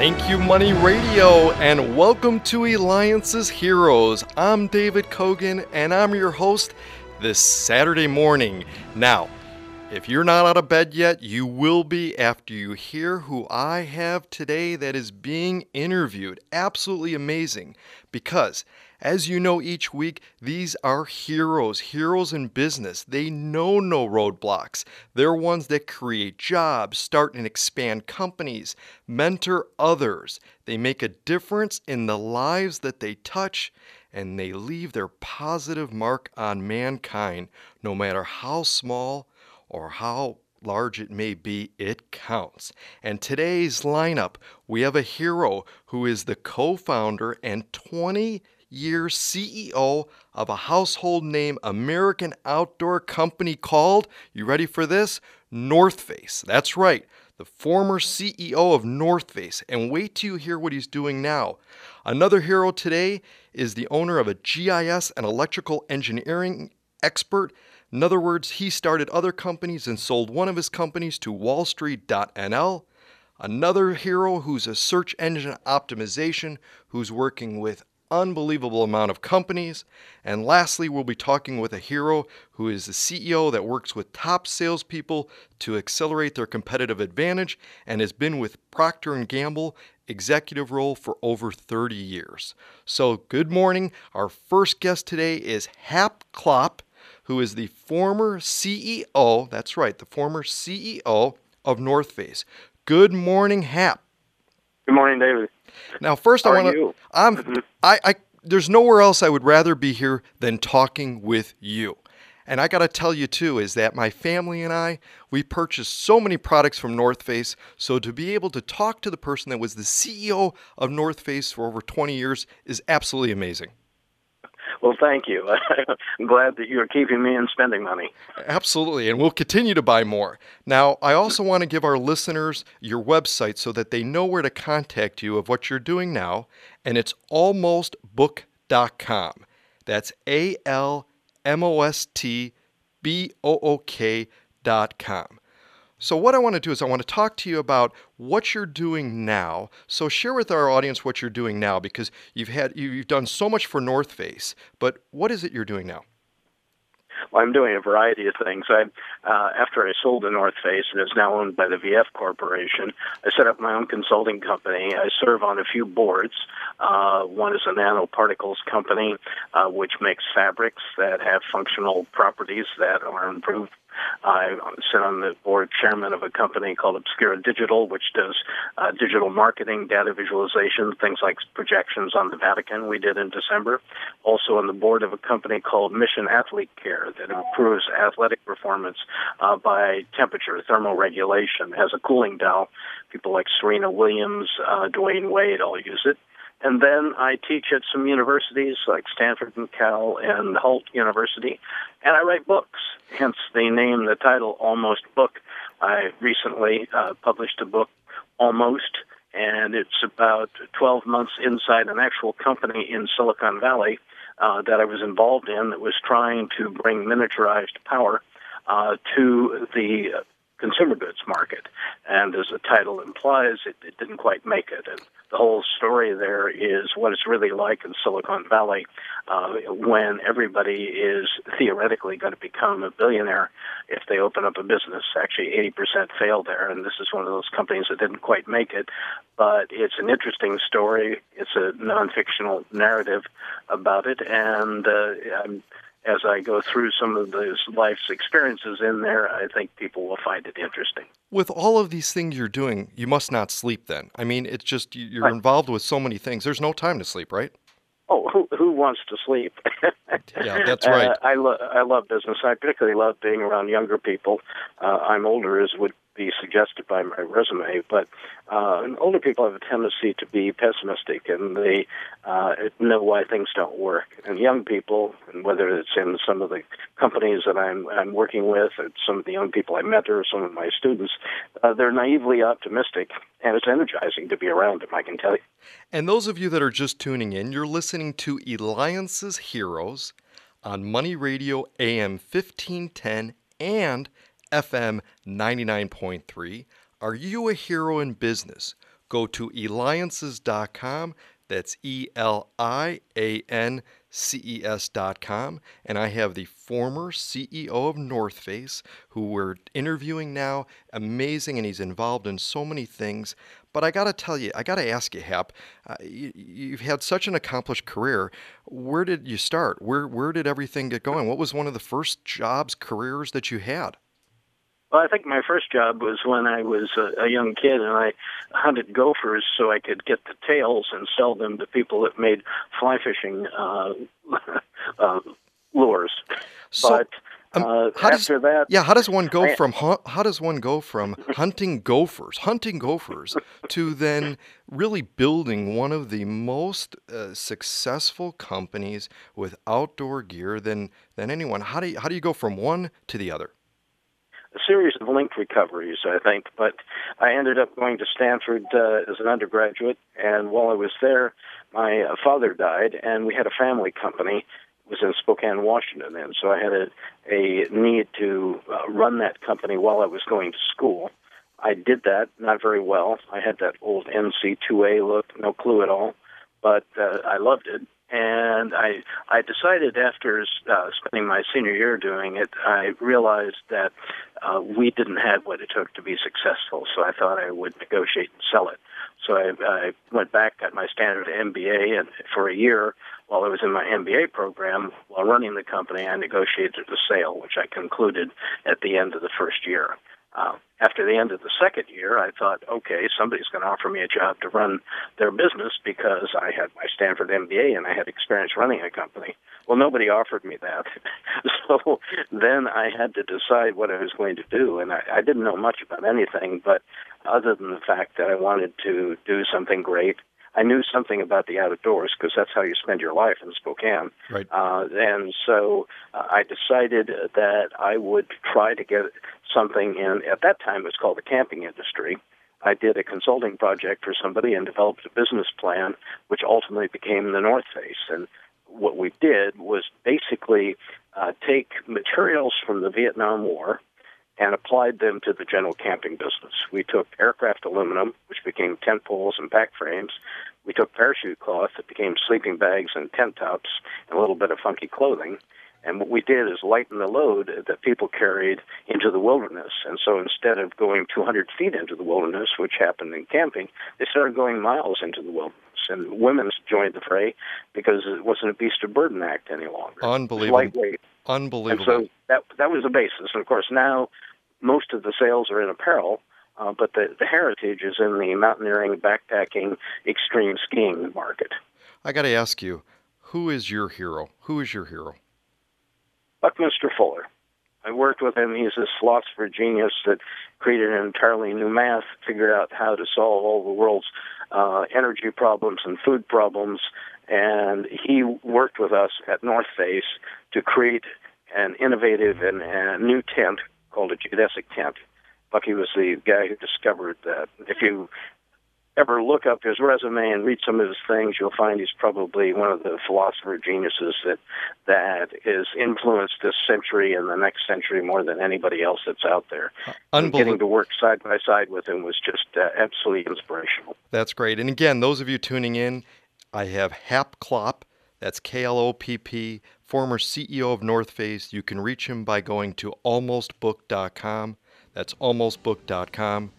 Thank you, Money Radio, and welcome to Eliances Heroes. I'm David Cogan, and I'm your host this Saturday morning. Now, if you're not out of bed yet, you will be after you hear who I have today that is being interviewed. Absolutely amazing because as you know, each week, these are heroes, heroes in business. They know no roadblocks. They're ones that create jobs, start and expand companies, mentor others. They make a difference in the lives that they touch, and they leave their positive mark on mankind, no matter how small or how large it may be, it counts. And today's lineup, we have a hero who is the co founder and 20 year CEO of a household name American outdoor company called, you ready for this? North Face. That's right, the former CEO of North Face. And wait till you hear what he's doing now. Another hero today is the owner of a GIS and electrical engineering expert in other words, he started other companies and sold one of his companies to wallstreet.nl. Another hero who's a search engine optimization who's working with unbelievable amount of companies. And lastly, we'll be talking with a hero who is the CEO that works with top salespeople to accelerate their competitive advantage and has been with Procter & Gamble executive role for over 30 years. So, good morning. Our first guest today is Hap Klopp who is the former CEO, that's right, the former CEO of North Face. Good morning, Hap. Good morning, David. Now, first How I want to I'm mm-hmm. I, I there's nowhere else I would rather be here than talking with you. And I got to tell you too is that my family and I, we purchased so many products from North Face, so to be able to talk to the person that was the CEO of North Face for over 20 years is absolutely amazing. Well, thank you. I'm glad that you're keeping me in spending money. Absolutely, and we'll continue to buy more. Now, I also want to give our listeners your website so that they know where to contact you of what you're doing now, and it's almostbook.com. That's A L M O S T B O O K dot com. So, what I want to do is I want to talk to you about what you're doing now. So, share with our audience what you're doing now because you've had you've done so much for North Face. But what is it you're doing now? Well, I'm doing a variety of things. I, uh, after I sold the North Face, and it's now owned by the VF Corporation, I set up my own consulting company. I serve on a few boards. Uh, one is a nanoparticles company, uh, which makes fabrics that have functional properties that are improved I sit on the board chairman of a company called Obscura Digital, which does uh, digital marketing, data visualization, things like projections on the Vatican we did in December. Also on the board of a company called Mission Athlete Care that improves athletic performance uh, by temperature, thermal regulation, has a cooling dial. People like Serena Williams, uh, Dwyane Wade all use it. And then I teach at some universities like Stanford and Cal and Hult University, and I write books. Hence the name, the title, Almost Book. I recently uh, published a book, Almost, and it's about 12 months inside an actual company in Silicon Valley uh, that I was involved in that was trying to bring miniaturized power uh, to the consumer goods market. And as the title implies, it, it didn't quite make it. And the whole story there is what it's really like in Silicon Valley uh, when everybody is theoretically going to become a billionaire if they open up a business. Actually, 80% fail there, and this is one of those companies that didn't quite make it. But it's an interesting story. It's a non-fictional narrative about it, and uh, I'm as I go through some of those life's experiences in there, I think people will find it interesting. With all of these things you're doing, you must not sleep then. I mean, it's just you're right. involved with so many things. There's no time to sleep, right? Oh, who, who wants to sleep? yeah, that's right. Uh, I, lo- I love business. I particularly love being around younger people. Uh, I'm older, as would be suggested by my resume, but uh, older people have a tendency to be pessimistic and they uh, know why things don't work. And young people, and whether it's in some of the companies that I'm, I'm working with, or some of the young people I met, or some of my students, uh, they're naively optimistic, and it's energizing to be around them, I can tell you. And those of you that are just tuning in, you're listening to Eliance's Heroes on Money Radio AM 1510 and FM 99.3. Are you a hero in business? Go to eliances.com. That's E L I A N C E S.com. And I have the former CEO of North Face, who we're interviewing now. Amazing, and he's involved in so many things. But I got to tell you, I got to ask you, Hap, uh, you, have had such an accomplished career. Where did you start? Where, where did everything get going? What was one of the first jobs, careers that you had? Well, I think my first job was when I was a, a young kid and I hunted gophers so I could get the tails and sell them to people that made fly fishing uh, uh, lures. So, but um, uh, how does, that, yeah, how does one go I, from how does one go from hunting gophers, hunting gophers, to then really building one of the most uh, successful companies with outdoor gear than than anyone? How do you, how do you go from one to the other? A series of linked recoveries, I think. But I ended up going to Stanford uh, as an undergraduate, and while I was there, my uh, father died, and we had a family company. It was in Spokane, Washington, and so I had a, a need to uh, run that company while I was going to school. I did that not very well. I had that old NC2A look, no clue at all, but uh, I loved it and I I decided after uh, spending my senior year doing it, I realized that uh, we didn't have what it took to be successful. So I thought I would negotiate and sell it. So I, I went back, got my Stanford MBA, and for a year while I was in my MBA program, while running the company, I negotiated the sale, which I concluded at the end of the first year. Uh, after the end of the second year, I thought, okay, somebody's going to offer me a job to run their business because I had my Stanford MBA and I had experience running a company. Well, nobody offered me that. so then I had to decide what I was going to do. And I, I didn't know much about anything, but other than the fact that I wanted to do something great I knew something about the outdoors because that's how you spend your life in Spokane. Right. Uh, and so uh, I decided that I would try to get something in. At that time, it was called the camping industry. I did a consulting project for somebody and developed a business plan, which ultimately became the North Face. And what we did was basically uh, take materials from the Vietnam War and applied them to the general camping business. We took aircraft aluminum, which became tent poles and back frames. We took parachute cloth that became sleeping bags and tent tops and a little bit of funky clothing. And what we did is lighten the load that people carried into the wilderness. And so instead of going 200 feet into the wilderness, which happened in camping, they started going miles into the wilderness. And women joined the fray because it wasn't a beast of burden act any longer. Unbelievable. Lightweight. Unbelievable. And so that that was the basis. And of course, now most of the sales are in apparel, uh, but the, the heritage is in the mountaineering, backpacking, extreme skiing market. I got to ask you, who is your hero? Who is your hero? Buckminster Fuller. I worked with him. He's this philosopher genius that created an entirely new math, figured out how to solve all the world's uh, energy problems and food problems. And he worked with us at North Face to create an innovative and, and new tent called a geodesic tent. Bucky was the guy who discovered that. If you ever look up his resume and read some of his things, you'll find he's probably one of the philosopher geniuses that that is influenced this century and the next century more than anybody else that's out there. And getting to work side by side with him was just uh, absolutely inspirational. That's great. And again, those of you tuning in, I have Hap Klopp. That's K L O P P former CEO of North Face. You can reach him by going to almostbook.com. That's almostbook.com.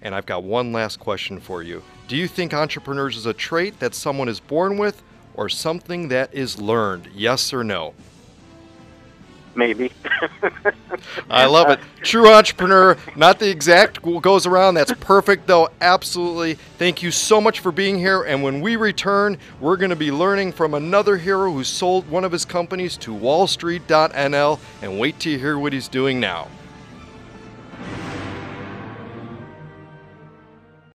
And I've got one last question for you. Do you think entrepreneurs is a trait that someone is born with or something that is learned? Yes or no? Maybe. I love it. True entrepreneur, not the exact goes around. That's perfect, though. Absolutely. Thank you so much for being here. And when we return, we're going to be learning from another hero who sold one of his companies to wallstreet.nl. And wait till you hear what he's doing now.